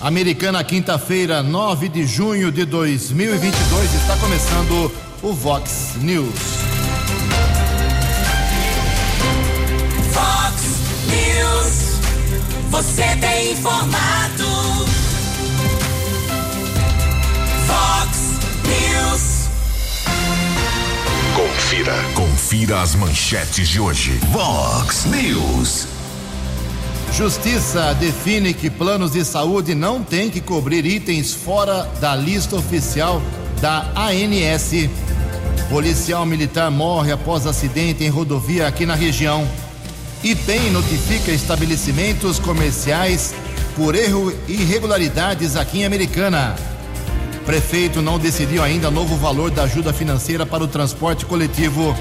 Americana, quinta-feira, 9 de junho de 2022, está começando o Vox News. Vox News, você tem informado. Vox News. Confira, confira as manchetes de hoje. Vox News. Justiça define que planos de saúde não têm que cobrir itens fora da lista oficial da ANS. Policial militar morre após acidente em rodovia aqui na região. IPEM notifica estabelecimentos comerciais por erro e irregularidades aqui em Americana. Prefeito não decidiu ainda novo valor da ajuda financeira para o transporte coletivo.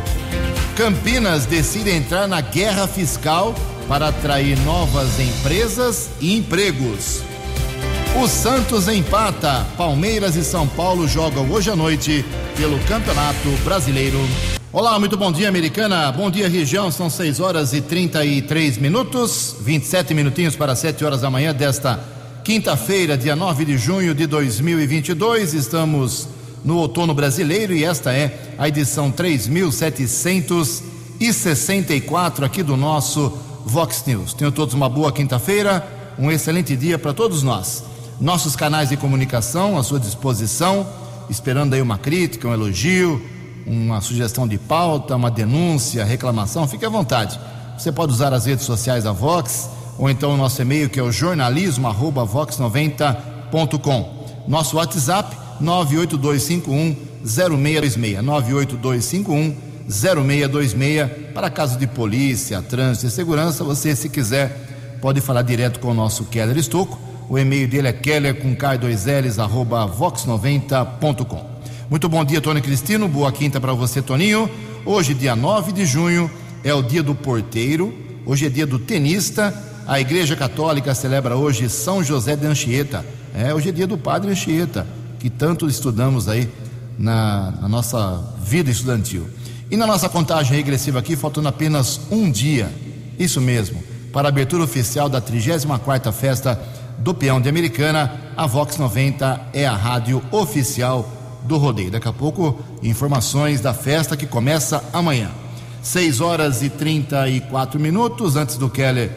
Campinas decide entrar na guerra fiscal para atrair novas empresas e empregos. O Santos empata. Palmeiras e São Paulo jogam hoje à noite pelo Campeonato Brasileiro. Olá, muito bom dia, americana. Bom dia, região. São 6 horas e 33 minutos, 27 minutinhos para 7 horas da manhã desta quinta-feira, dia 9 de junho de 2022. Estamos no outono brasileiro e esta é a edição 3764 aqui do nosso Vox News. Tenham todos uma boa quinta-feira, um excelente dia para todos nós. Nossos canais de comunicação à sua disposição, esperando aí uma crítica, um elogio, uma sugestão de pauta, uma denúncia, reclamação, fique à vontade. Você pode usar as redes sociais da Vox ou então o nosso e-mail que é o jornalismo@vox90.com. Nosso WhatsApp 98251 0626 98251 0626 para casos de polícia, trânsito e segurança. Você, se quiser, pode falar direto com o nosso Keller Estocco. O e-mail dele é keller com k2ls arroba vox90.com. Muito bom dia, Tony Cristino. Boa quinta para você, Toninho. Hoje, dia 9 de junho, é o dia do porteiro. Hoje é dia do tenista. A Igreja Católica celebra hoje São José de Anchieta. É, hoje é dia do Padre Anchieta, que tanto estudamos aí na, na nossa vida estudantil. E na nossa contagem regressiva aqui, faltando apenas um dia, isso mesmo, para a abertura oficial da 34ª Festa do Peão de Americana, a Vox 90 é a rádio oficial do rodeio. Daqui a pouco, informações da festa que começa amanhã. 6 horas e 34 minutos antes do Keller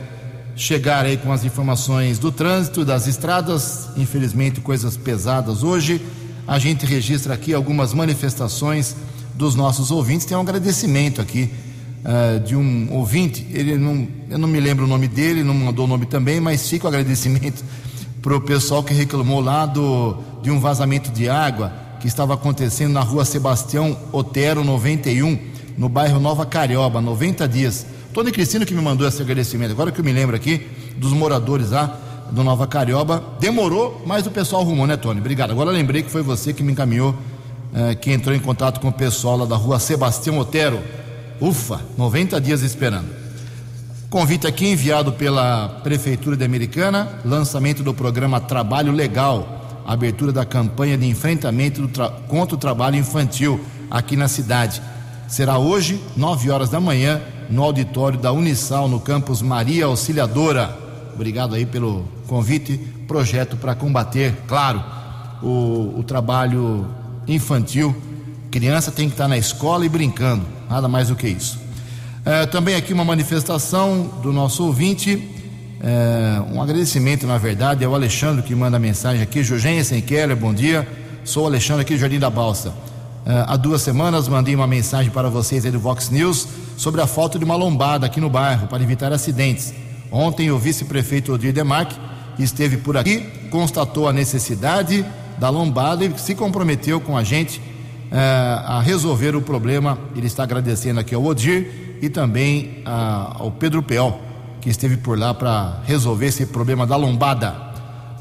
chegar aí com as informações do trânsito, das estradas, infelizmente coisas pesadas hoje. A gente registra aqui algumas manifestações dos nossos ouvintes. Tem um agradecimento aqui uh, de um ouvinte, ele não, eu não me lembro o nome dele, não mandou o nome também, mas fica o agradecimento para o pessoal que reclamou lá do, de um vazamento de água que estava acontecendo na rua Sebastião Otero 91, no bairro Nova Carioba, 90 dias. Tony Cristino que me mandou esse agradecimento, agora que eu me lembro aqui, dos moradores lá do Nova Carioba. Demorou, mas o pessoal arrumou, né, Tony? Obrigado. Agora lembrei que foi você que me encaminhou eh, que entrou em contato com o pessoal lá da rua Sebastião Otero. Ufa, 90 dias esperando. Convite aqui enviado pela Prefeitura de Americana, lançamento do programa Trabalho Legal, abertura da campanha de enfrentamento contra o trabalho infantil aqui na cidade. Será hoje, 9 horas da manhã, no auditório da Unisal, no campus Maria Auxiliadora. Obrigado aí pelo convite. Projeto para combater, claro, o, o trabalho infantil. Criança tem que estar na escola e brincando, nada mais do que isso. É, também aqui uma manifestação do nosso ouvinte, é, um agradecimento, na verdade, ao Alexandre que manda a mensagem aqui. Jurgensen Keller, bom dia. Sou o Alexandre aqui do Jardim da Balsa. É, há duas semanas mandei uma mensagem para vocês aí do Vox News sobre a falta de uma lombada aqui no bairro para evitar acidentes. Ontem o vice-prefeito Odir Demarque esteve por aqui, constatou a necessidade da lombada e se comprometeu com a gente uh, a resolver o problema. Ele está agradecendo aqui ao Odir e também uh, ao Pedro Peol, que esteve por lá para resolver esse problema da lombada.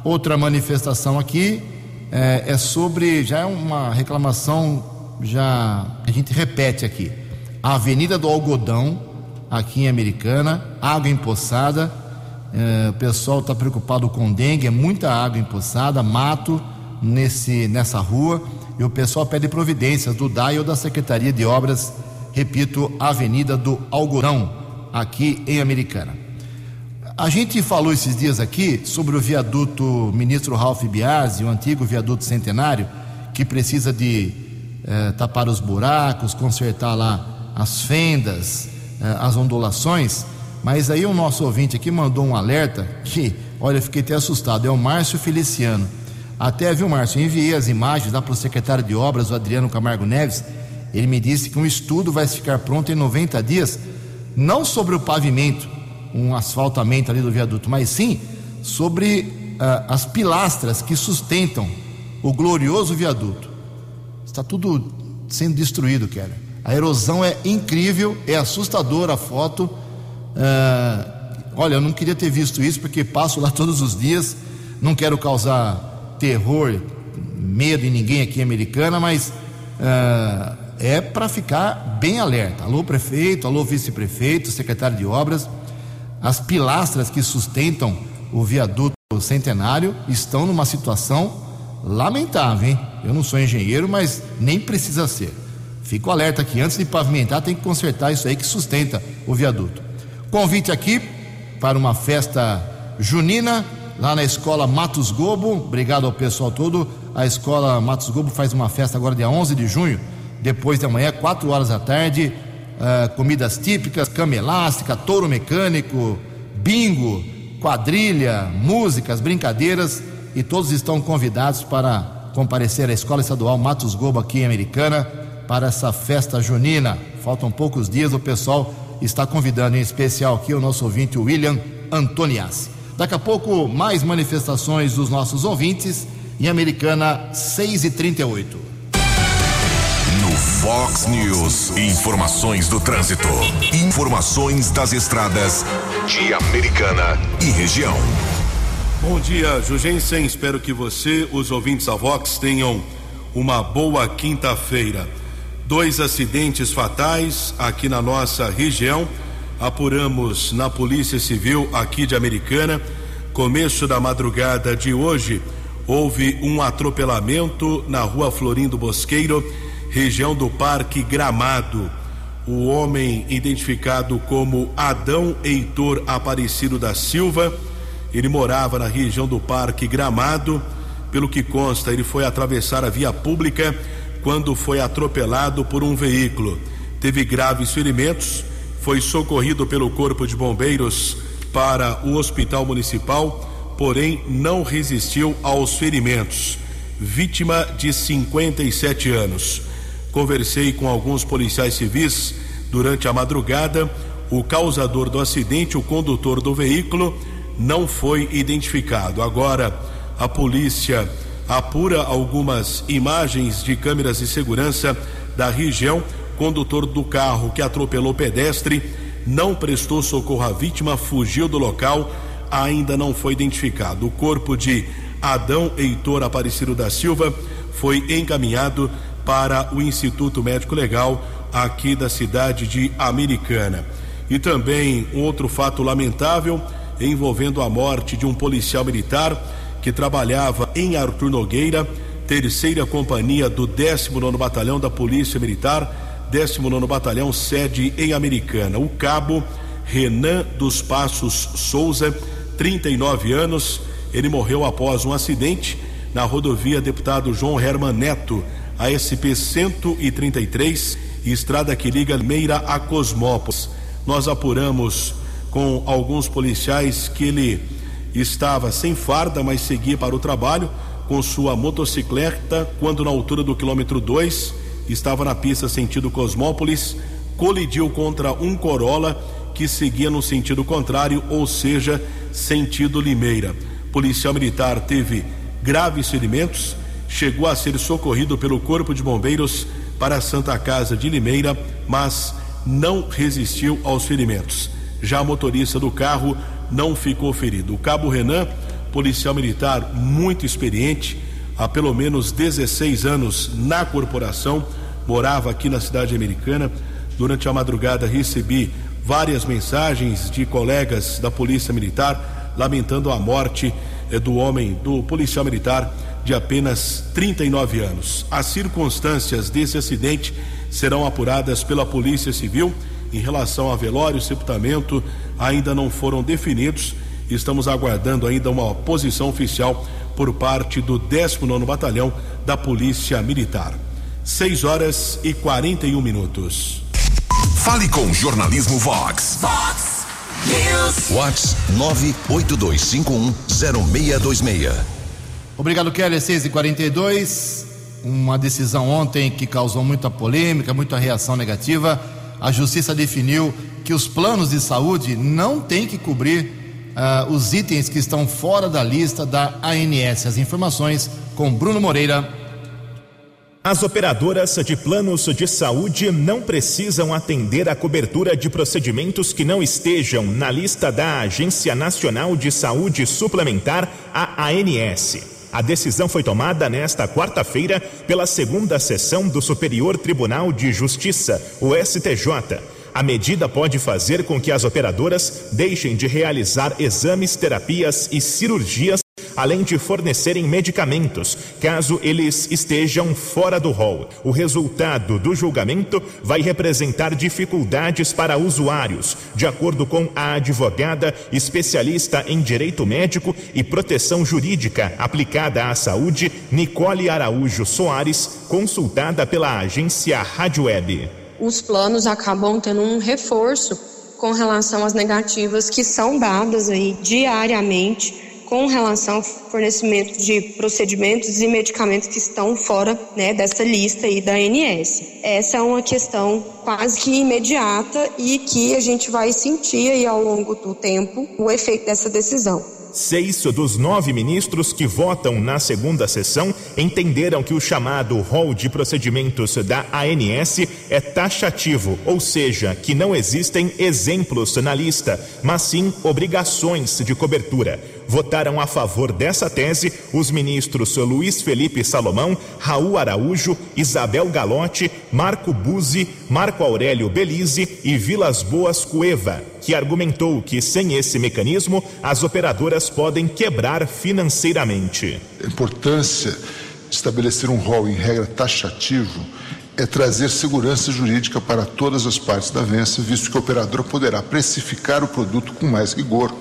Outra manifestação aqui uh, é sobre, já é uma reclamação, já a gente repete aqui. A Avenida do Algodão, aqui em Americana, água empoçada. Eh, o pessoal está preocupado com dengue, é muita água empoçada, mato nesse, nessa rua e o pessoal pede providências do DAI ou da Secretaria de Obras, repito, Avenida do Algodão, aqui em Americana. A gente falou esses dias aqui sobre o viaduto ministro Ralph Biasi, o antigo viaduto centenário, que precisa de eh, tapar os buracos, consertar lá as fendas, eh, as ondulações. Mas aí o nosso ouvinte aqui mandou um alerta que, olha, eu fiquei até assustado. É o Márcio Feliciano. Até, viu, Márcio? Enviei as imagens lá para o secretário de obras, o Adriano Camargo Neves. Ele me disse que um estudo vai ficar pronto em 90 dias, não sobre o pavimento, um asfaltamento ali do viaduto, mas sim sobre uh, as pilastras que sustentam o glorioso viaduto. Está tudo sendo destruído, Keller. A erosão é incrível, é assustadora a foto. Uh, olha, eu não queria ter visto isso porque passo lá todos os dias. Não quero causar terror, medo em ninguém aqui em Americana, mas uh, é para ficar bem alerta. Alô, prefeito, alô, vice-prefeito, secretário de obras. As pilastras que sustentam o viaduto centenário estão numa situação lamentável, hein? Eu não sou engenheiro, mas nem precisa ser. Fico alerta que antes de pavimentar tem que consertar isso aí que sustenta o viaduto. Convite aqui para uma festa junina lá na escola Matos Gobo. Obrigado ao pessoal todo. A escola Matos Gobo faz uma festa agora dia 11 de junho, depois de amanhã, 4 horas da tarde uh, comidas típicas, cama elástica, touro mecânico, bingo, quadrilha, músicas, brincadeiras e todos estão convidados para comparecer à Escola Estadual Matos Gobo aqui em Americana para essa festa junina. Faltam poucos dias, o pessoal está convidando em especial aqui o nosso ouvinte William Antoniassi. Daqui a pouco mais manifestações dos nossos ouvintes em Americana 6 e 38. Fox News. Informações do trânsito. Informações das estradas de Americana e região. Bom dia, Jugensen. Espero que você, os ouvintes da Vox, tenham uma boa quinta-feira. Dois acidentes fatais aqui na nossa região. Apuramos na Polícia Civil aqui de Americana. Começo da madrugada de hoje, houve um atropelamento na rua Florindo Bosqueiro região do Parque Gramado. O homem identificado como Adão Heitor Aparecido da Silva, ele morava na região do Parque Gramado. Pelo que consta, ele foi atravessar a via pública quando foi atropelado por um veículo. Teve graves ferimentos, foi socorrido pelo Corpo de Bombeiros para o Hospital Municipal, porém não resistiu aos ferimentos. Vítima de 57 anos. Conversei com alguns policiais civis durante a madrugada. O causador do acidente, o condutor do veículo, não foi identificado. Agora, a polícia apura algumas imagens de câmeras de segurança da região. Condutor do carro que atropelou pedestre não prestou socorro à vítima, fugiu do local, ainda não foi identificado. O corpo de Adão Heitor Aparecido da Silva foi encaminhado para o Instituto Médico Legal aqui da cidade de Americana. E também um outro fato lamentável envolvendo a morte de um policial militar que trabalhava em Arthur Nogueira, terceira companhia do 19 Batalhão da Polícia Militar, 19 Batalhão, sede em Americana. O cabo Renan dos Passos Souza, 39 anos, ele morreu após um acidente na rodovia Deputado João Herman Neto, a SP 133, estrada que liga Meira a Cosmópolis. Nós apuramos com alguns policiais que ele estava sem farda, mas seguia para o trabalho com sua motocicleta quando na altura do quilômetro 2 estava na pista sentido Cosmópolis, colidiu contra um Corolla que seguia no sentido contrário, ou seja, sentido Limeira. Policial militar teve graves ferimentos, chegou a ser socorrido pelo Corpo de Bombeiros para a Santa Casa de Limeira, mas não resistiu aos ferimentos. Já a motorista do carro não ficou ferido. O cabo Renan, policial militar muito experiente, há pelo menos 16 anos na corporação, morava aqui na cidade americana. Durante a madrugada recebi várias mensagens de colegas da Polícia Militar lamentando a morte eh, do homem, do policial militar de apenas 39 anos. As circunstâncias desse acidente serão apuradas pela Polícia Civil. Em relação a velório e sepultamento, ainda não foram definidos estamos aguardando ainda uma posição oficial por parte do 19 Batalhão da Polícia Militar. 6 horas e 41 minutos. Fale com Jornalismo Vox. Vox News. Vox 982510626. Obrigado, Kelly. 6 e 42 Uma decisão ontem que causou muita polêmica, muita reação negativa. A Justiça definiu que os planos de saúde não têm que cobrir ah, os itens que estão fora da lista da ANS. As informações com Bruno Moreira. As operadoras de planos de saúde não precisam atender a cobertura de procedimentos que não estejam na lista da Agência Nacional de Saúde Suplementar, a ANS. A decisão foi tomada nesta quarta-feira pela segunda sessão do Superior Tribunal de Justiça, o STJ. A medida pode fazer com que as operadoras deixem de realizar exames, terapias e cirurgias além de fornecerem medicamentos, caso eles estejam fora do rol. O resultado do julgamento vai representar dificuldades para usuários, de acordo com a advogada especialista em direito médico e proteção jurídica aplicada à saúde, Nicole Araújo Soares, consultada pela agência Rádio Web. Os planos acabam tendo um reforço com relação às negativas que são dadas aí diariamente com relação ao fornecimento de procedimentos e medicamentos que estão fora né, dessa lista aí da ANS. Essa é uma questão quase que imediata e que a gente vai sentir aí ao longo do tempo o efeito dessa decisão. Seis dos nove ministros que votam na segunda sessão entenderam que o chamado rol de procedimentos da ANS é taxativo, ou seja, que não existem exemplos na lista, mas sim obrigações de cobertura. Votaram a favor dessa tese os ministros Luiz Felipe Salomão, Raul Araújo, Isabel Galotti, Marco Buzzi, Marco Aurélio Belize e Vilas Boas Cueva, que argumentou que sem esse mecanismo as operadoras podem quebrar financeiramente. A importância de estabelecer um rol em regra taxativo é trazer segurança jurídica para todas as partes da vença, visto que a operadora poderá precificar o produto com mais rigor,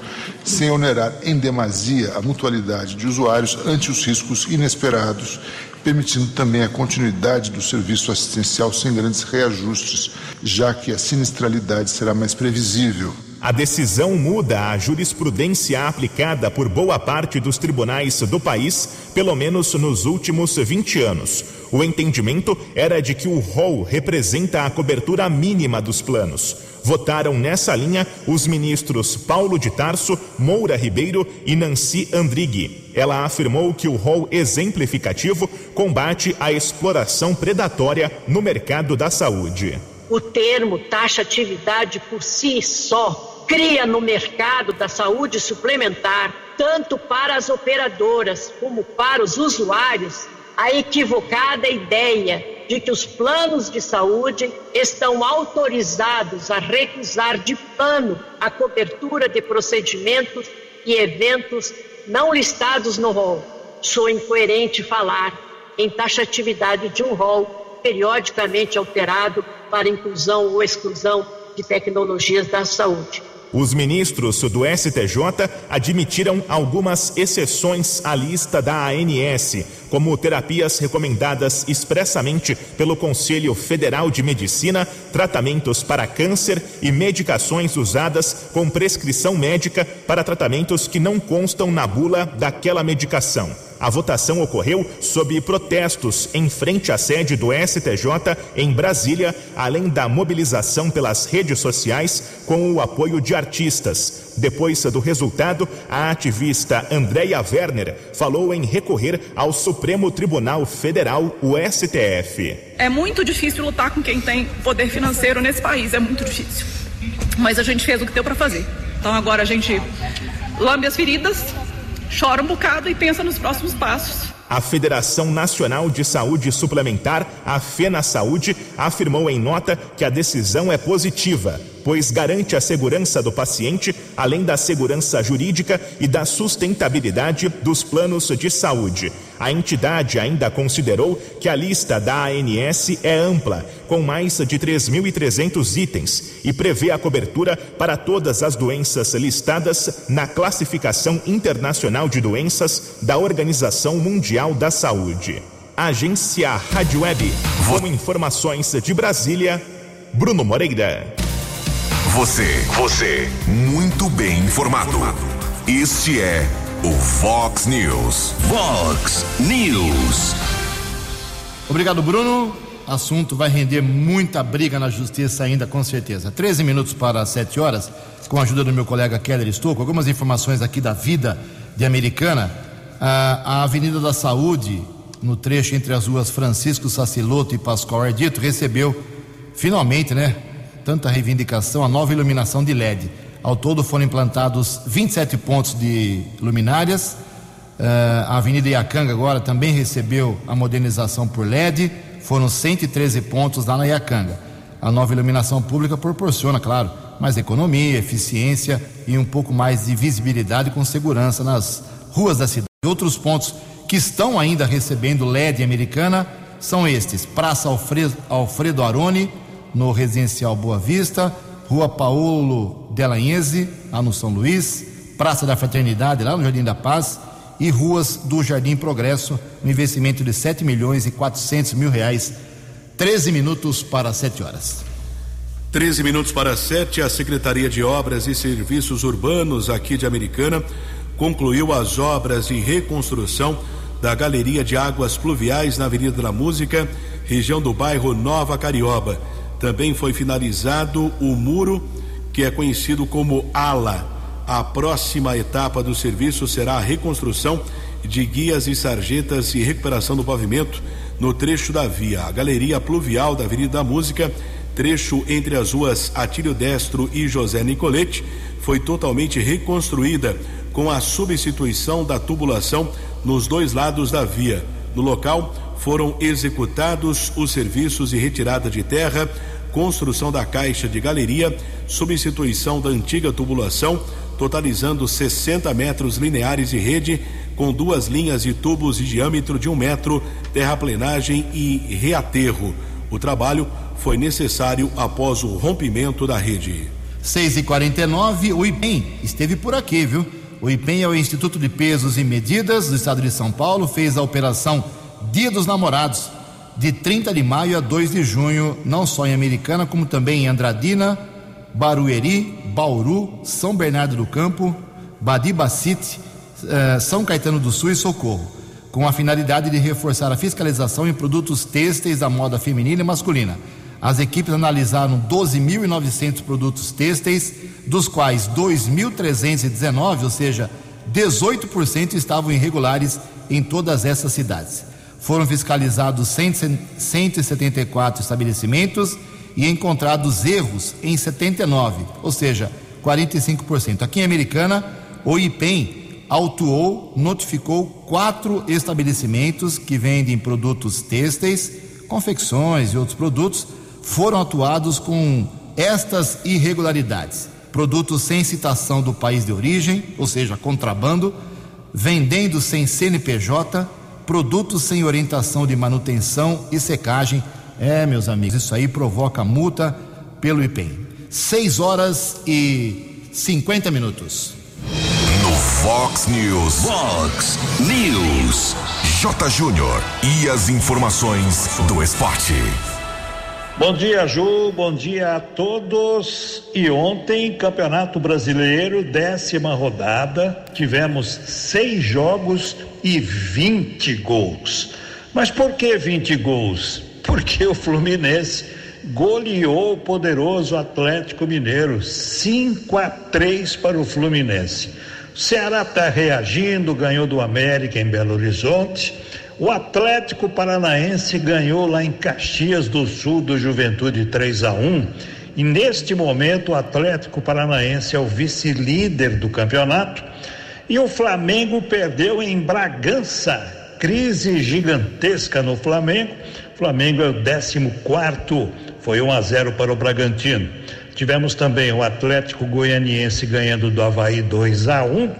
sem onerar em demasia a mutualidade de usuários ante os riscos inesperados, permitindo também a continuidade do serviço assistencial sem grandes reajustes, já que a sinistralidade será mais previsível. A decisão muda a jurisprudência aplicada por boa parte dos tribunais do país, pelo menos nos últimos 20 anos. O entendimento era de que o rol representa a cobertura mínima dos planos. Votaram nessa linha os ministros Paulo de Tarso, Moura Ribeiro e Nancy Andrighi. Ela afirmou que o rol exemplificativo combate a exploração predatória no mercado da saúde. O termo taxatividade por si só cria no mercado da saúde suplementar, tanto para as operadoras como para os usuários, a equivocada ideia de que os planos de saúde estão autorizados a recusar de plano a cobertura de procedimentos e eventos não listados no rol. Sou incoerente falar em taxatividade de um rol periodicamente alterado para inclusão ou exclusão de tecnologias da saúde. Os ministros do STJ admitiram algumas exceções à lista da ANS, como terapias recomendadas expressamente pelo Conselho Federal de Medicina, tratamentos para câncer e medicações usadas com prescrição médica para tratamentos que não constam na bula daquela medicação. A votação ocorreu sob protestos em frente à sede do STJ em Brasília, além da mobilização pelas redes sociais com o apoio de artistas. Depois do resultado, a ativista Andréia Werner falou em recorrer ao Supremo Tribunal Federal, o STF. É muito difícil lutar com quem tem poder financeiro nesse país, é muito difícil. Mas a gente fez o que deu para fazer. Então agora a gente lambe as feridas, chora um bocado e pensa nos próximos passos. A Federação Nacional de Saúde Suplementar, a FENA Saúde, afirmou em nota que a decisão é positiva, pois garante a segurança do paciente, além da segurança jurídica e da sustentabilidade dos planos de saúde. A entidade ainda considerou que a lista da ANS é ampla, com mais de 3.300 itens, e prevê a cobertura para todas as doenças listadas na Classificação Internacional de Doenças da Organização Mundial da Saúde. Agência Rádio Web, com informações de Brasília, Bruno Moreira. Você, você, muito bem informado. Este é o Fox News. Fox News. Obrigado, Bruno. Assunto vai render muita briga na justiça ainda, com certeza. 13 minutos para 7 horas, com a ajuda do meu colega Keller Estouco, algumas informações aqui da vida de Americana. A, a Avenida da Saúde, no trecho entre as ruas Francisco Saciloto e Pascoal Ardito, recebeu finalmente, né? Tanta reivindicação, a nova iluminação de LED. Ao todo foram implantados 27 pontos de luminárias. Uh, a Avenida Iacanga agora também recebeu a modernização por LED. Foram 113 pontos lá na Iacanga. A nova iluminação pública proporciona, claro, mais economia, eficiência e um pouco mais de visibilidade com segurança nas ruas da cidade. Outros pontos que estão ainda recebendo LED americana são estes: Praça Alfredo, Alfredo Aroni, no residencial Boa Vista, Rua Paulo Delanhese, lá no São Luís, Praça da Fraternidade, lá no Jardim da Paz, e ruas do Jardim Progresso, um investimento de 7 milhões e 400 mil reais. 13 minutos para 7 horas. 13 minutos para 7, a Secretaria de Obras e Serviços Urbanos aqui de Americana concluiu as obras de reconstrução da Galeria de Águas Pluviais na Avenida da Música, região do bairro Nova Carioba. Também foi finalizado o muro que é conhecido como ala. A próxima etapa do serviço será a reconstrução de guias e sarjetas e recuperação do pavimento no trecho da via. A galeria pluvial da Avenida da Música, trecho entre as ruas Atílio Destro e José Nicolete, foi totalmente reconstruída com a substituição da tubulação nos dois lados da via. No local foram executados os serviços de retirada de terra, construção da caixa de galeria, substituição da antiga tubulação, totalizando 60 metros lineares de rede, com duas linhas de tubos de diâmetro de um metro, terraplenagem e reaterro. O trabalho foi necessário após o rompimento da rede. 6 e 49 o IPEM esteve por aqui, viu? O IPEM é o Instituto de Pesos e Medidas do Estado de São Paulo, fez a operação Dia dos Namorados, de 30 de maio a 2 de junho, não só em Americana, como também em Andradina, Barueri, Bauru, São Bernardo do Campo, Badibacite, eh, São Caetano do Sul e Socorro, com a finalidade de reforçar a fiscalização em produtos têxteis da moda feminina e masculina. As equipes analisaram 12.900 produtos têxteis, dos quais 2.319, ou seja, 18% estavam irregulares em todas essas cidades. Foram fiscalizados 174 estabelecimentos e encontrados erros em 79, ou seja, 45%. Aqui em Americana, o IPEM autuou, notificou quatro estabelecimentos que vendem produtos têxteis, confecções e outros produtos, foram atuados com estas irregularidades: produtos sem citação do país de origem, ou seja, contrabando, vendendo sem CNPJ, produtos sem orientação de manutenção e secagem é, meus amigos, isso aí provoca multa pelo IPEM. 6 horas e 50 minutos. No Fox News. Fox News. J. Júnior. E as informações do esporte. Bom dia, Ju. Bom dia a todos. E ontem, Campeonato Brasileiro, décima rodada. Tivemos seis jogos e 20 gols. Mas por que 20 gols? porque o Fluminense goleou o poderoso Atlético Mineiro, 5 a 3 para o Fluminense. O Ceará está reagindo, ganhou do América em Belo Horizonte. O Atlético Paranaense ganhou lá em Caxias do Sul do Juventude 3 a 1. E neste momento o Atlético Paranaense é o vice-líder do campeonato. E o Flamengo perdeu em Bragança crise gigantesca no Flamengo. Flamengo é o 14, foi 1 a 0 para o Bragantino. Tivemos também o Atlético Goianiense ganhando do Havaí 2 a 1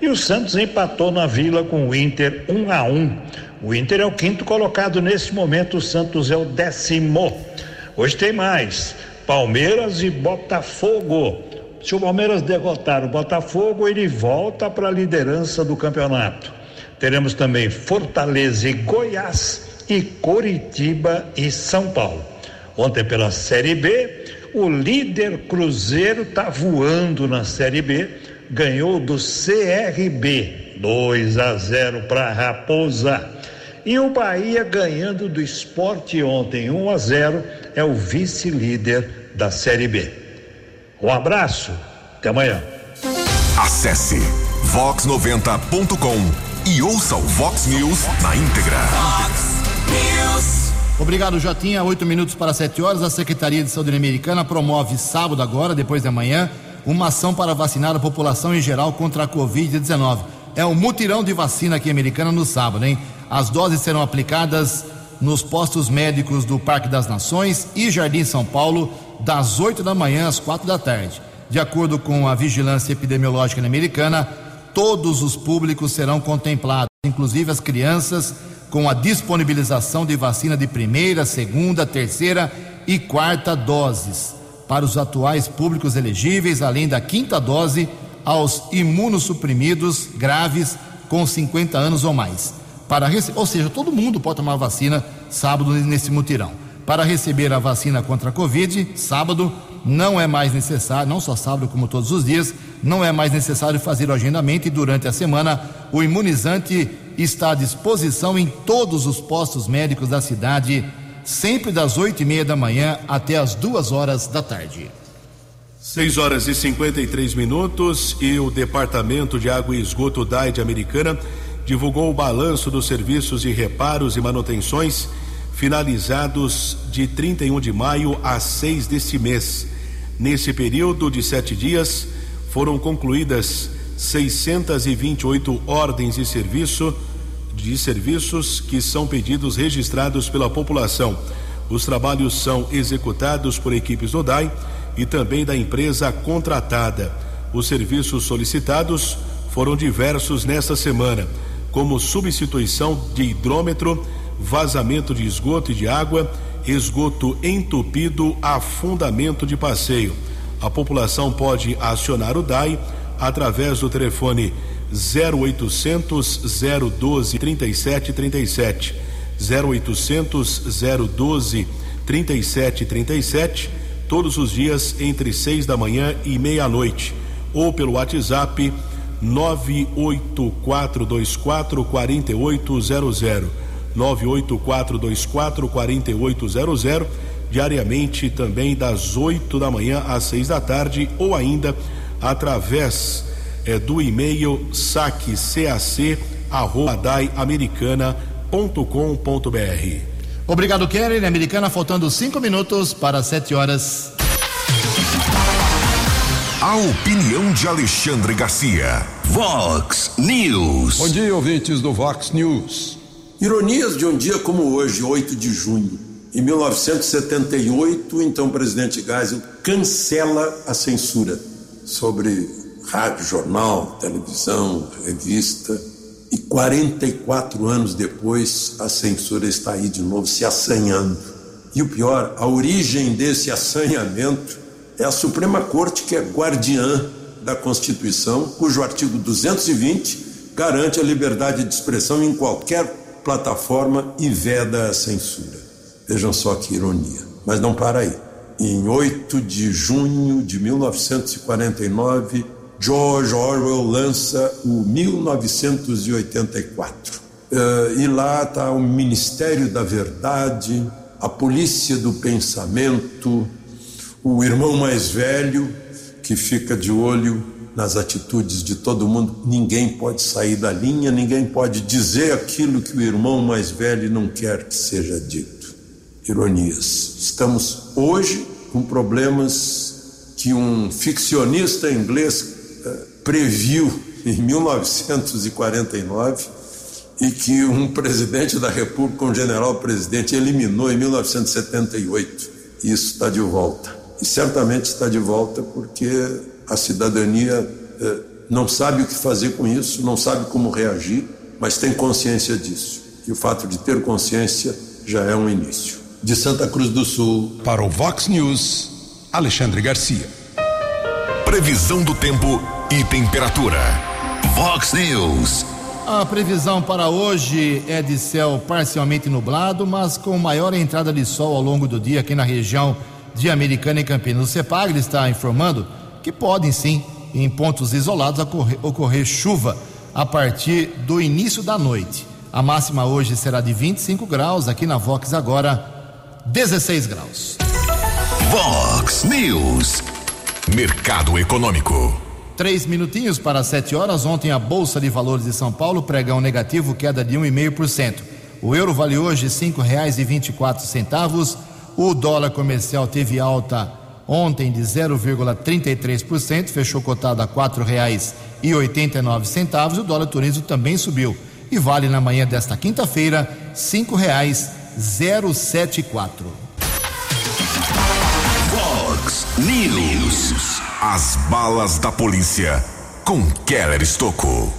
e o Santos empatou na Vila com o Inter 1 a 1. O Inter é o quinto colocado nesse momento, o Santos é o décimo. Hoje tem mais. Palmeiras e Botafogo. Se o Palmeiras derrotar o Botafogo, ele volta para a liderança do campeonato. Teremos também Fortaleza e Goiás e Coritiba e São Paulo. Ontem pela Série B, o líder Cruzeiro está voando na Série B, ganhou do CRB 2 a 0 para Raposa. E o Bahia ganhando do esporte ontem 1 a 0 é o vice-líder da Série B. Um abraço, até amanhã. Acesse vox90.com e ouça o Vox News na íntegra. Vox News. Obrigado, Jotinha. Oito minutos para sete horas. A Secretaria de Saúde Americana promove sábado agora, depois da manhã, uma ação para vacinar a população em geral contra a Covid-19. É o mutirão de vacina aqui americana no sábado, hein? As doses serão aplicadas nos postos médicos do Parque das Nações e Jardim São Paulo, das 8 da manhã às quatro da tarde. De acordo com a Vigilância Epidemiológica Americana, todos os públicos serão contemplados, inclusive as crianças, com a disponibilização de vacina de primeira, segunda, terceira e quarta doses para os atuais públicos elegíveis, além da quinta dose aos imunossuprimidos graves com 50 anos ou mais. Para ou seja, todo mundo pode tomar vacina sábado nesse mutirão. Para receber a vacina contra a Covid, sábado, não é mais necessário, não só sábado como todos os dias, não é mais necessário fazer o agendamento e durante a semana o imunizante está à disposição em todos os postos médicos da cidade, sempre das oito e meia da manhã até as duas horas da tarde. 6 horas e 53 minutos e o Departamento de Água e Esgoto da de Americana divulgou o balanço dos serviços de reparos e manutenções finalizados de 31 de maio a 6 deste mês. Nesse período de sete dias, foram concluídas 628 ordens de serviço de serviços que são pedidos registrados pela população. Os trabalhos são executados por equipes do DAI e também da empresa contratada. Os serviços solicitados foram diversos nesta semana, como substituição de hidrômetro, vazamento de esgoto e de água, esgoto entupido, afundamento de passeio. A população pode acionar o DAI através do telefone 0800 012 3737 0800 012 3737 todos os dias entre seis da manhã e meia-noite ou pelo WhatsApp 98424 4800 98424 4800 diariamente também das 8 da manhã às seis da tarde ou ainda através é, do e-mail saquecac@americana.com.br. Obrigado, Kelly. Americana, faltando cinco minutos para sete horas. A opinião de Alexandre Garcia. Vox News. Bom dia, ouvintes do Vox News. Ironias de um dia como hoje, 8 de junho. Em 1978, então presidente Geisel cancela a censura sobre rádio, jornal, televisão, revista. E 44 anos depois, a censura está aí de novo se assanhando. E o pior, a origem desse assanhamento é a Suprema Corte, que é guardiã da Constituição, cujo artigo 220 garante a liberdade de expressão em qualquer plataforma e veda a censura. Vejam só que ironia. Mas não para aí em 8 de junho de 1949, George Orwell lança o 1984. Uh, eh, e lá está o Ministério da Verdade, a Polícia do Pensamento, o irmão mais velho que fica de olho nas atitudes de todo mundo. Ninguém pode sair da linha, ninguém pode dizer aquilo que o irmão mais velho não quer que seja dito ironias. Estamos hoje com problemas que um ficcionista inglês uh, previu em 1949 e que um presidente da República, um general-presidente, eliminou em 1978. Isso está de volta. E certamente está de volta porque a cidadania eh, não sabe o que fazer com isso, não sabe como reagir, mas tem consciência disso. E o fato de ter consciência já é um início. De Santa Cruz do Sul. Para o Vox News, Alexandre Garcia. Previsão do tempo e temperatura. Vox News. A previsão para hoje é de céu parcialmente nublado, mas com maior entrada de sol ao longo do dia aqui na região de Americana e Campinas. O CEPAGRE está informando que podem sim, em pontos isolados, ocorrer, ocorrer chuva a partir do início da noite. A máxima hoje será de 25 graus, aqui na Vox agora 16 graus. Vox News. Mercado Econômico. Três minutinhos para sete horas. Ontem a Bolsa de Valores de São Paulo pregão negativo, queda de 1,5%. O euro vale hoje cinco reais e vinte e quatro centavos. O dólar comercial teve alta ontem de 0,33%, fechou cotado a quatro reais e oitenta e nove centavos. O dólar turismo também subiu e vale na manhã desta quinta-feira cinco reais zero sete quatro. Vox News. As balas da polícia com Keller Estocou.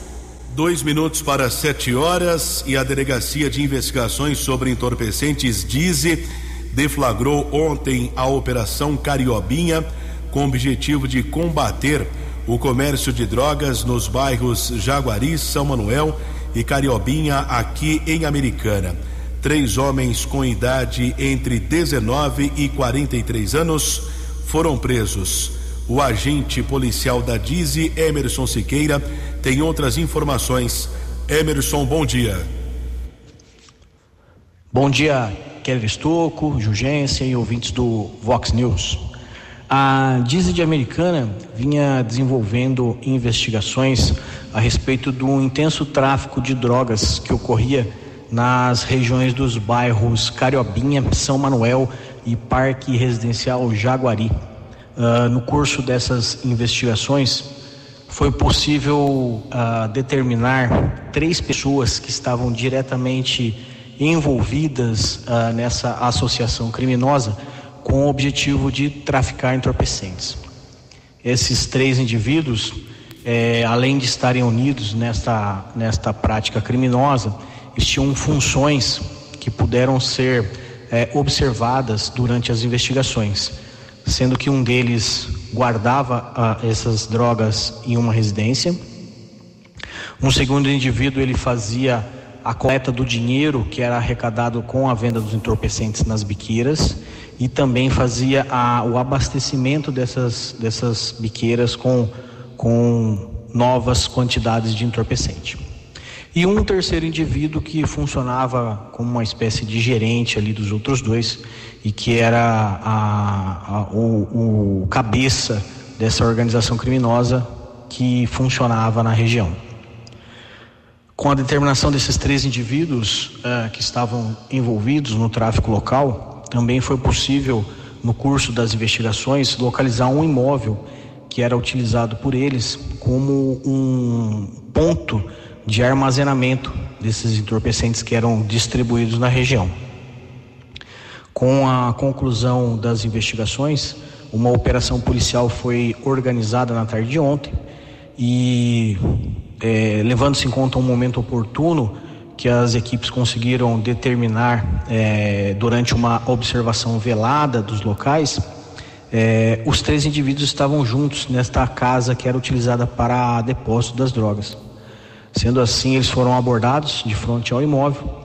Dois minutos para sete horas e a Delegacia de Investigações sobre Entorpecentes Dize deflagrou ontem a Operação Cariobinha com o objetivo de combater o comércio de drogas nos bairros Jaguari, São Manuel e Cariobinha aqui em Americana. Três homens com idade entre 19 e 43 anos foram presos. O agente policial da Dize, Emerson Siqueira, tem outras informações. Emerson, bom dia. Bom dia, Kelly Estocco, Jugência e ouvintes do Vox News. A de Americana vinha desenvolvendo investigações a respeito do intenso tráfico de drogas que ocorria nas regiões dos bairros Cariobinha, São Manuel e Parque Residencial Jaguari. Uh, no curso dessas investigações, foi possível uh, determinar três pessoas que estavam diretamente envolvidas uh, nessa associação criminosa com o objetivo de traficar entorpecentes. Esses três indivíduos, eh, além de estarem unidos nesta, nesta prática criminosa, eles tinham funções que puderam ser eh, observadas durante as investigações sendo que um deles guardava ah, essas drogas em uma residência. Um segundo indivíduo ele fazia a coleta do dinheiro que era arrecadado com a venda dos entorpecentes nas biqueiras e também fazia a, o abastecimento dessas, dessas biqueiras com, com novas quantidades de entorpecente. E um terceiro indivíduo que funcionava como uma espécie de gerente ali dos outros dois e que era a, a, o, o cabeça dessa organização criminosa que funcionava na região. Com a determinação desses três indivíduos uh, que estavam envolvidos no tráfico local, também foi possível, no curso das investigações, localizar um imóvel que era utilizado por eles como um ponto de armazenamento desses entorpecentes que eram distribuídos na região. Com a conclusão das investigações, uma operação policial foi organizada na tarde de ontem e, é, levando-se em conta um momento oportuno que as equipes conseguiram determinar é, durante uma observação velada dos locais, é, os três indivíduos estavam juntos nesta casa que era utilizada para depósito das drogas. Sendo assim, eles foram abordados de frente ao imóvel.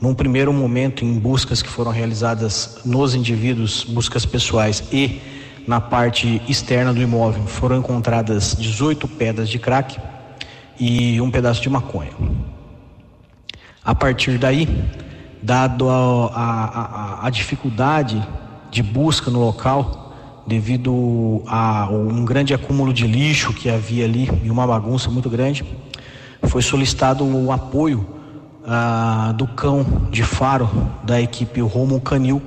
Num primeiro momento, em buscas que foram realizadas nos indivíduos, buscas pessoais e na parte externa do imóvel, foram encontradas 18 pedras de crack e um pedaço de maconha. A partir daí, dado a, a, a, a dificuldade de busca no local, devido a um grande acúmulo de lixo que havia ali e uma bagunça muito grande, foi solicitado o apoio ah, do cão de faro da equipe Romo Canil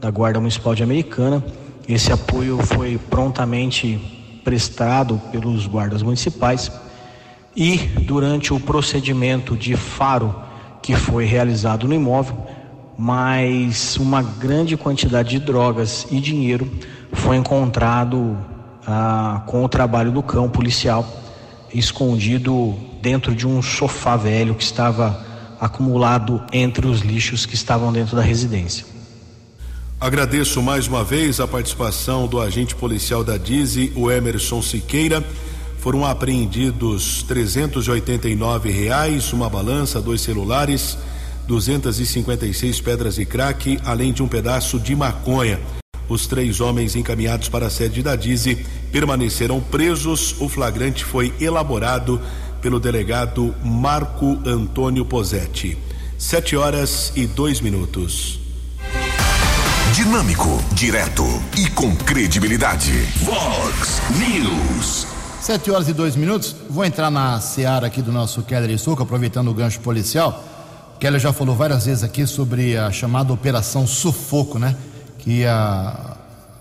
da Guarda Municipal de Americana. Esse apoio foi prontamente prestado pelos guardas municipais e durante o procedimento de faro que foi realizado no imóvel, mas uma grande quantidade de drogas e dinheiro foi encontrado ah, com o trabalho do cão policial escondido dentro de um sofá velho que estava acumulado entre os lixos que estavam dentro da residência. Agradeço mais uma vez a participação do agente policial da Dize, o Emerson Siqueira. Foram apreendidos 389 reais, uma balança, dois celulares, 256 pedras de crack, além de um pedaço de maconha. Os três homens encaminhados para a sede da Dize permaneceram presos. O flagrante foi elaborado pelo delegado Marco Antônio Posetti. Sete horas e dois minutos. Dinâmico, direto e com credibilidade. Vox News. Sete horas e dois minutos. Vou entrar na seara aqui do nosso Keller e Suco, aproveitando o gancho policial. Keller já falou várias vezes aqui sobre a chamada Operação Sufoco, né? que a,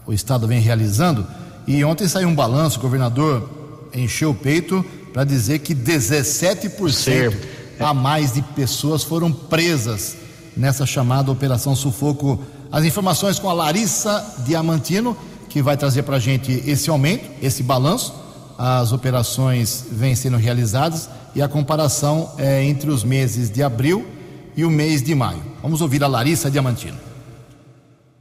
o Estado vem realizando. E ontem saiu um balanço, o governador encheu o peito para dizer que 17% a mais de pessoas foram presas nessa chamada Operação Sufoco. As informações com a Larissa Diamantino, que vai trazer para a gente esse aumento, esse balanço. As operações vêm sendo realizadas e a comparação é entre os meses de abril e o mês de maio. Vamos ouvir a Larissa Diamantino.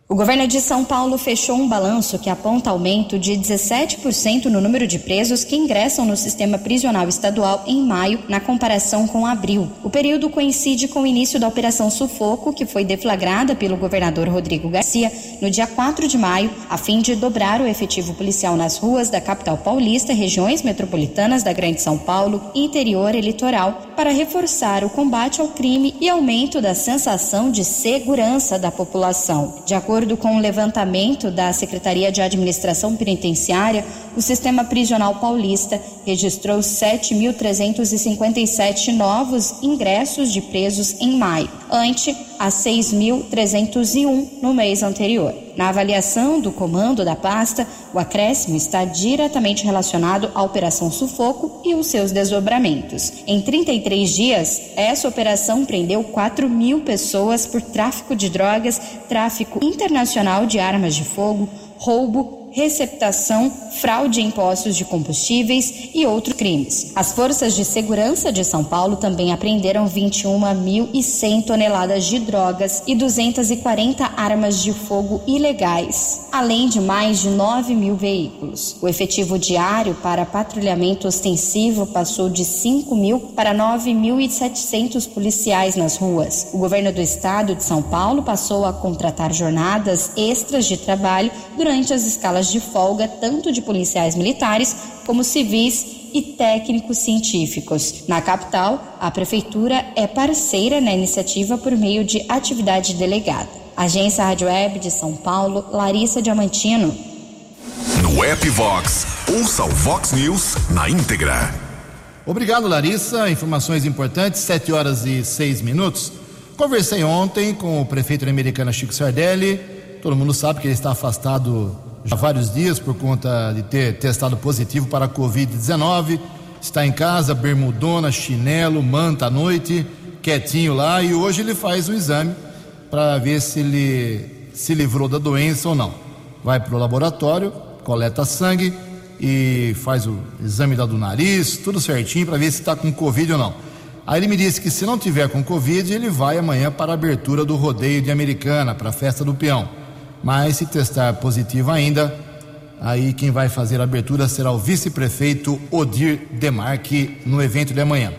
O governo de São Paulo fechou um balanço que aponta aumento de 17% no número de presos que ingressam no sistema prisional estadual em maio, na comparação com abril. O período coincide com o início da Operação Sufoco, que foi deflagrada pelo governador Rodrigo Garcia no dia 4 de maio, a fim de dobrar o efetivo policial nas ruas da capital paulista, regiões metropolitanas da Grande São Paulo interior e litoral, para reforçar o combate ao crime e aumento da sensação de segurança da população. De acordo acordo com o levantamento da Secretaria de Administração Penitenciária, o sistema prisional paulista registrou 7.357 novos ingressos de presos em maio, ante a 6.301 no mês anterior. Na avaliação do comando da pasta, o acréscimo está diretamente relacionado à Operação Sufoco e os seus desdobramentos. Em 33 dias, essa operação prendeu 4 mil pessoas por tráfico de drogas, tráfico internacional de armas de fogo, roubo, receptação, fraude em impostos de combustíveis e outros crimes. As forças de segurança de São Paulo também apreenderam 21.100 toneladas de drogas e 240 armas de fogo ilegais, além de mais de 9 mil veículos. O efetivo diário para patrulhamento ostensivo passou de 5 mil para 9.700 policiais nas ruas. O governo do estado de São Paulo passou a contratar jornadas extras de trabalho durante as escalas de folga tanto de policiais militares como civis e técnicos científicos. Na capital, a prefeitura é parceira na iniciativa por meio de atividade delegada. Agência Rádio Web de São Paulo, Larissa Diamantino. No app Vox, ouça o Vox News na íntegra. Obrigado, Larissa. Informações importantes, 7 horas e 6 minutos. Conversei ontem com o prefeito da Americana Chico Sardelli. Todo mundo sabe que ele está afastado já há vários dias por conta de ter testado positivo para a Covid-19. Está em casa, bermudona, chinelo, manta à noite, quietinho lá e hoje ele faz o exame para ver se ele se livrou da doença ou não. Vai para o laboratório, coleta sangue e faz o exame do nariz, tudo certinho para ver se está com Covid ou não. Aí ele me disse que se não tiver com Covid, ele vai amanhã para a abertura do rodeio de Americana, para a festa do peão mas se testar positivo ainda, aí quem vai fazer a abertura será o vice-prefeito Odir Demarque no evento de amanhã.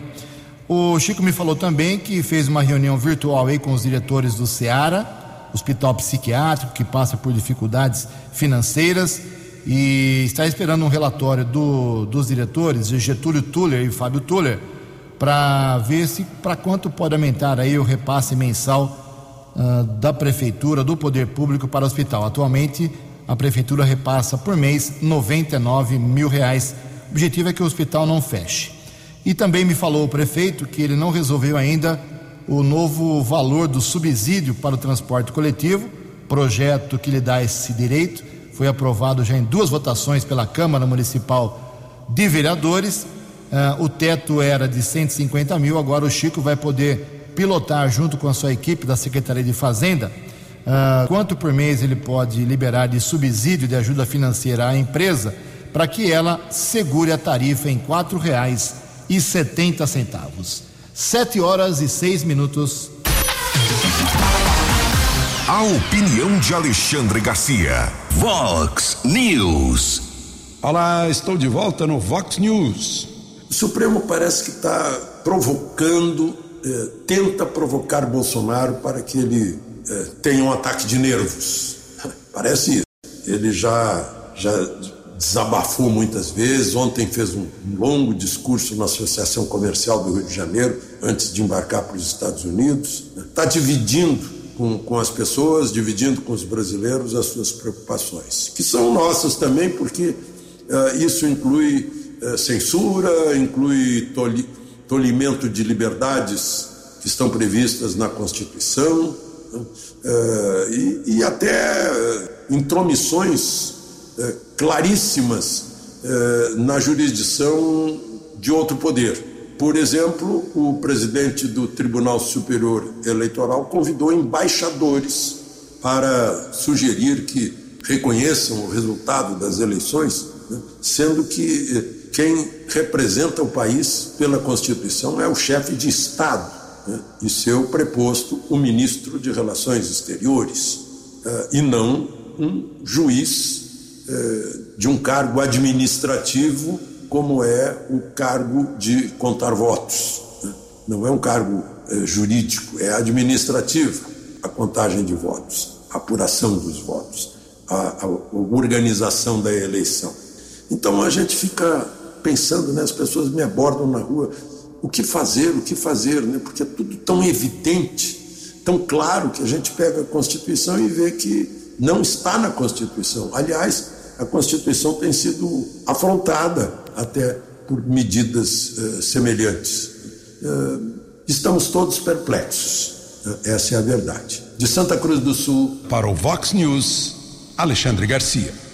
O Chico me falou também que fez uma reunião virtual aí com os diretores do Ceará, hospital psiquiátrico que passa por dificuldades financeiras e está esperando um relatório do, dos diretores, Getúlio Tuller e Fábio Tuller, para ver se para quanto pode aumentar aí o repasse mensal uh, da prefeitura, do poder público para o hospital. Atualmente, a prefeitura repassa por mês 99 mil reais. O objetivo é que o hospital não feche. E também me falou o prefeito que ele não resolveu ainda o novo valor do subsídio para o transporte coletivo, projeto que lhe dá esse direito, foi aprovado já em duas votações pela Câmara Municipal de Vereadores. Uh, o teto era de 150 mil, agora o Chico vai poder pilotar junto com a sua equipe da Secretaria de Fazenda uh, quanto por mês ele pode liberar de subsídio de ajuda financeira à empresa para que ela segure a tarifa em quatro reais e setenta centavos. Sete horas e seis minutos. A opinião de Alexandre Garcia. Vox News. Olá, estou de volta no Vox News. O Supremo parece que está provocando, eh, tenta provocar Bolsonaro para que ele eh, tenha um ataque de nervos. Parece isso. Ele já, já desabafou muitas vezes. Ontem fez um longo discurso na Associação Comercial do Rio de Janeiro, antes de embarcar para os Estados Unidos. Está dividindo com, com as pessoas, dividindo com os brasileiros as suas preocupações, que são nossas também, porque uh, isso inclui censura, inclui tolimento de liberdades que estão previstas na Constituição uh, e, e, até intromissões claríssimas na jurisdição de outro poder. Por exemplo, o presidente do Tribunal Superior Eleitoral convidou embaixadores para sugerir que reconheçam o resultado das eleições, né? sendo que eh, quem representa o país pela Constituição é o chefe de Estado né? e seu preposto, o ministro de Relações Exteriores, eh, e não um juiz eh, de um cargo administrativo como é o cargo de contar votos. Né? Não é um cargo é, jurídico, é administrativo a contagem de votos, a apuração dos votos, a, a, organização da eleição. Então a gente fica pensando, né, as pessoas me abordam na rua, o que fazer, o que fazer, né, porque é tudo tão evidente, tão claro que a gente pega a Constituição e vê que não está na Constituição. Aliás, a Constituição tem sido afrontada até por medidas uh, semelhantes. Uh, estamos todos perplexos, uh, essa é a verdade. De Santa Cruz do Sul. Para o Vox News, Alexandre Garcia.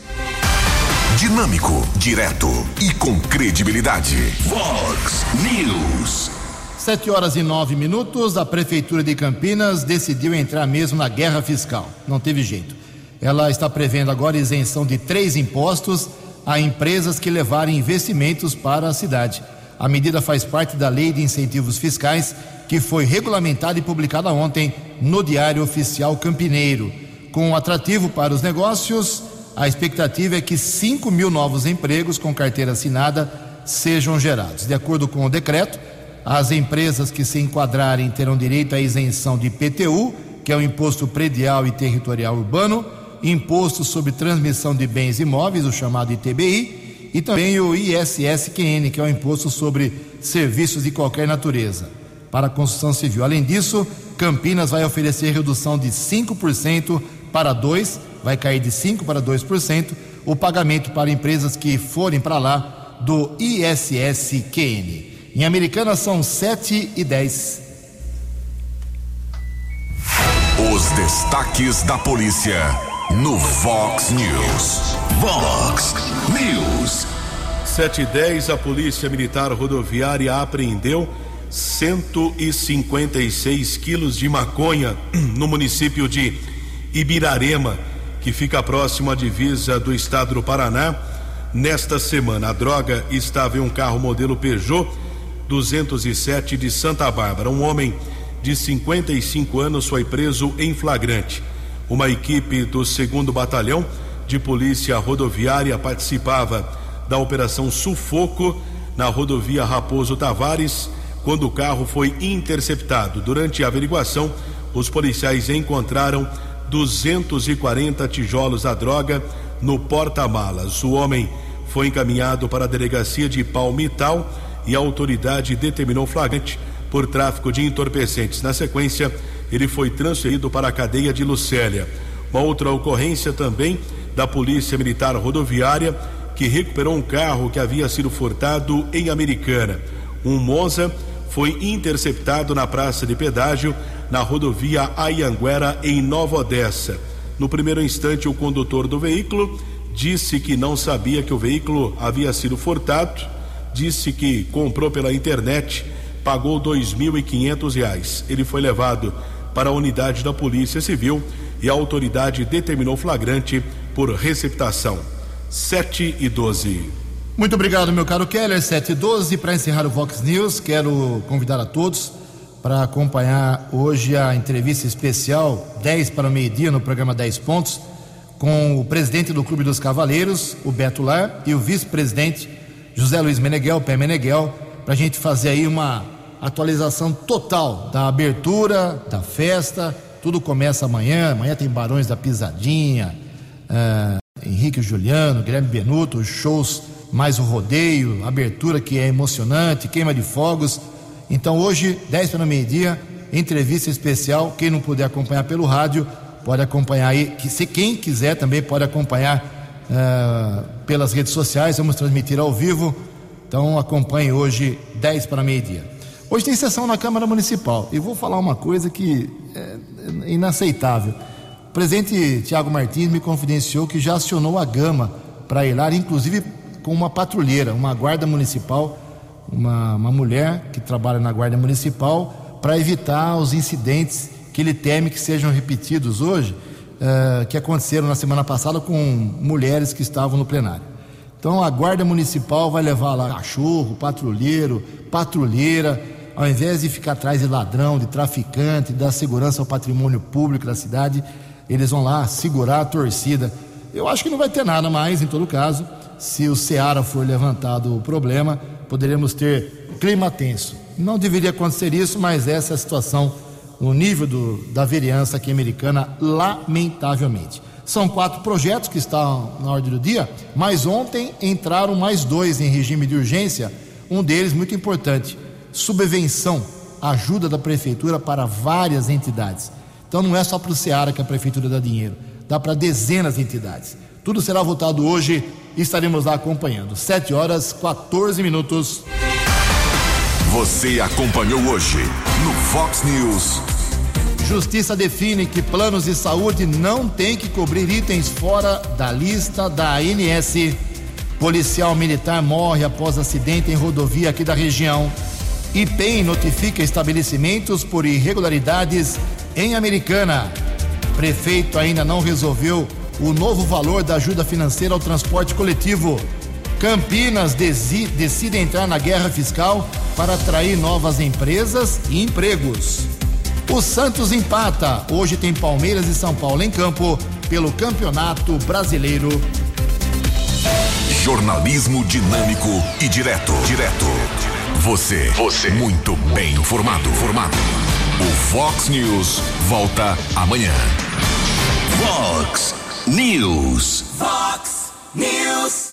Dinâmico, direto e com credibilidade. Vox News. Sete horas e nove minutos, a Prefeitura de Campinas decidiu entrar mesmo na guerra fiscal. Não teve jeito. Ela está prevendo agora isenção de três impostos a empresas que levarem investimentos para a cidade. A medida faz parte da Lei de Incentivos Fiscais, que foi regulamentada e publicada ontem no Diário Oficial Campineiro. Com um atrativo para os negócios, a expectativa é que 5 mil novos empregos com carteira assinada sejam gerados. De acordo com o decreto, as empresas que se enquadrarem terão direito à isenção de IPTU, que é o Imposto Predial e Territorial Urbano Imposto sobre Transmissão de Bens Imóveis, o chamado ITBI, e também o ISSQN, que é o Imposto sobre Serviços de Qualquer Natureza, para a construção civil. Além disso, Campinas vai oferecer redução de 5% para 2%, vai cair de 5% para 2%, o pagamento para empresas que forem para lá do ISSQN. Em Americana são 7 e 10. Os destaques da polícia no Fox News. Fox News. 710, a Polícia Militar Rodoviária apreendeu 156 quilos de maconha no município de Ibirarema, que fica próximo à divisa do estado do Paraná. Nesta semana, a droga estava em um carro modelo Peugeot 207 de Santa Bárbara. Um homem de 55 anos foi preso em flagrante. Uma equipe do segundo batalhão de polícia rodoviária participava da operação Sufoco na rodovia Raposo Tavares, quando o carro foi interceptado. Durante a averiguação, os policiais encontraram 240 tijolos da droga no porta-malas. O homem foi encaminhado para a delegacia de Palmital e a autoridade determinou flagrante por tráfico de entorpecentes. Na sequência, ele foi transferido para a cadeia de Lucélia. Uma outra ocorrência também da Polícia Militar Rodoviária, que recuperou um carro que havia sido furtado em Americana. Um Monza foi interceptado na praça de pedágio na rodovia Ayanguera, em Nova Odessa. No primeiro instante, o condutor do veículo disse que não sabia que o veículo havia sido furtado, disse que comprou pela internet pagou R$ 2.500. Ele foi levado para a unidade da Polícia Civil e a autoridade determinou flagrante por receptação. 7 e 12. Muito obrigado, meu caro Keller. 7 e 12. Para encerrar o Vox News, quero convidar a todos para acompanhar hoje a entrevista especial 10 para o meio-dia no programa 10 Pontos com o presidente do Clube dos Cavaleiros, o Beto Lar, e o vice-presidente José Luiz Meneghel, Pé Meneghel, para a gente fazer aí uma atualização total da abertura, da festa. Tudo começa amanhã. Amanhã tem Barões da Pisadinha, uh, Henrique Juliano, Guilherme Benuto, shows mais o rodeio, abertura que é emocionante, queima de fogos. Então hoje, 10 para meio-dia, entrevista especial. Quem não puder acompanhar pelo rádio, pode acompanhar aí. Que, se quem quiser também pode acompanhar uh, pelas redes sociais. Vamos transmitir ao vivo. Então acompanhe hoje, 10 para meio-dia. Hoje tem sessão na Câmara Municipal e vou falar uma coisa que é inaceitável. O presidente Tiago Martins me confidenciou que já acionou a Gama para ir lá, inclusive com uma patrulheira, uma guarda municipal, uma, uma mulher que trabalha na guarda municipal, para evitar os incidentes que ele teme que sejam repetidos hoje, uh, que aconteceram na semana passada com mulheres que estavam no plenário. Então a guarda municipal vai levar lá cachorro, patrulheiro, patrulheira, ao invés de ficar atrás de ladrão, de traficante, dar segurança ao patrimônio público da cidade, eles vão lá segurar a torcida. Eu acho que não vai ter nada mais, em todo caso, se o Ceará for levantado o problema, poderemos ter clima tenso. Não deveria acontecer isso, mas essa é a situação no nível do, da vereança aqui americana, lamentavelmente. São quatro projetos que estão na ordem do dia, mas ontem entraram mais dois em regime de urgência, um deles muito importante, subvenção, ajuda da prefeitura para várias entidades. Então não é só para o Ceará que a prefeitura dá dinheiro, dá para dezenas de entidades. Tudo será votado hoje estaremos lá acompanhando. 7 horas 14 minutos. Você acompanhou hoje no Fox News. Justiça define que planos de saúde não têm que cobrir itens fora da lista da ANS. Policial militar morre após acidente em rodovia aqui da região. IPEM notifica estabelecimentos por irregularidades em Americana. Prefeito ainda não resolveu o novo valor da ajuda financeira ao transporte coletivo. Campinas decide entrar na guerra fiscal para atrair novas empresas e empregos. O Santos empata. Hoje tem Palmeiras e São Paulo em campo pelo Campeonato Brasileiro. Jornalismo dinâmico e direto. Direto. Você. Você. Muito bem informado. Formado. O Fox News volta amanhã. Fox News. Fox News.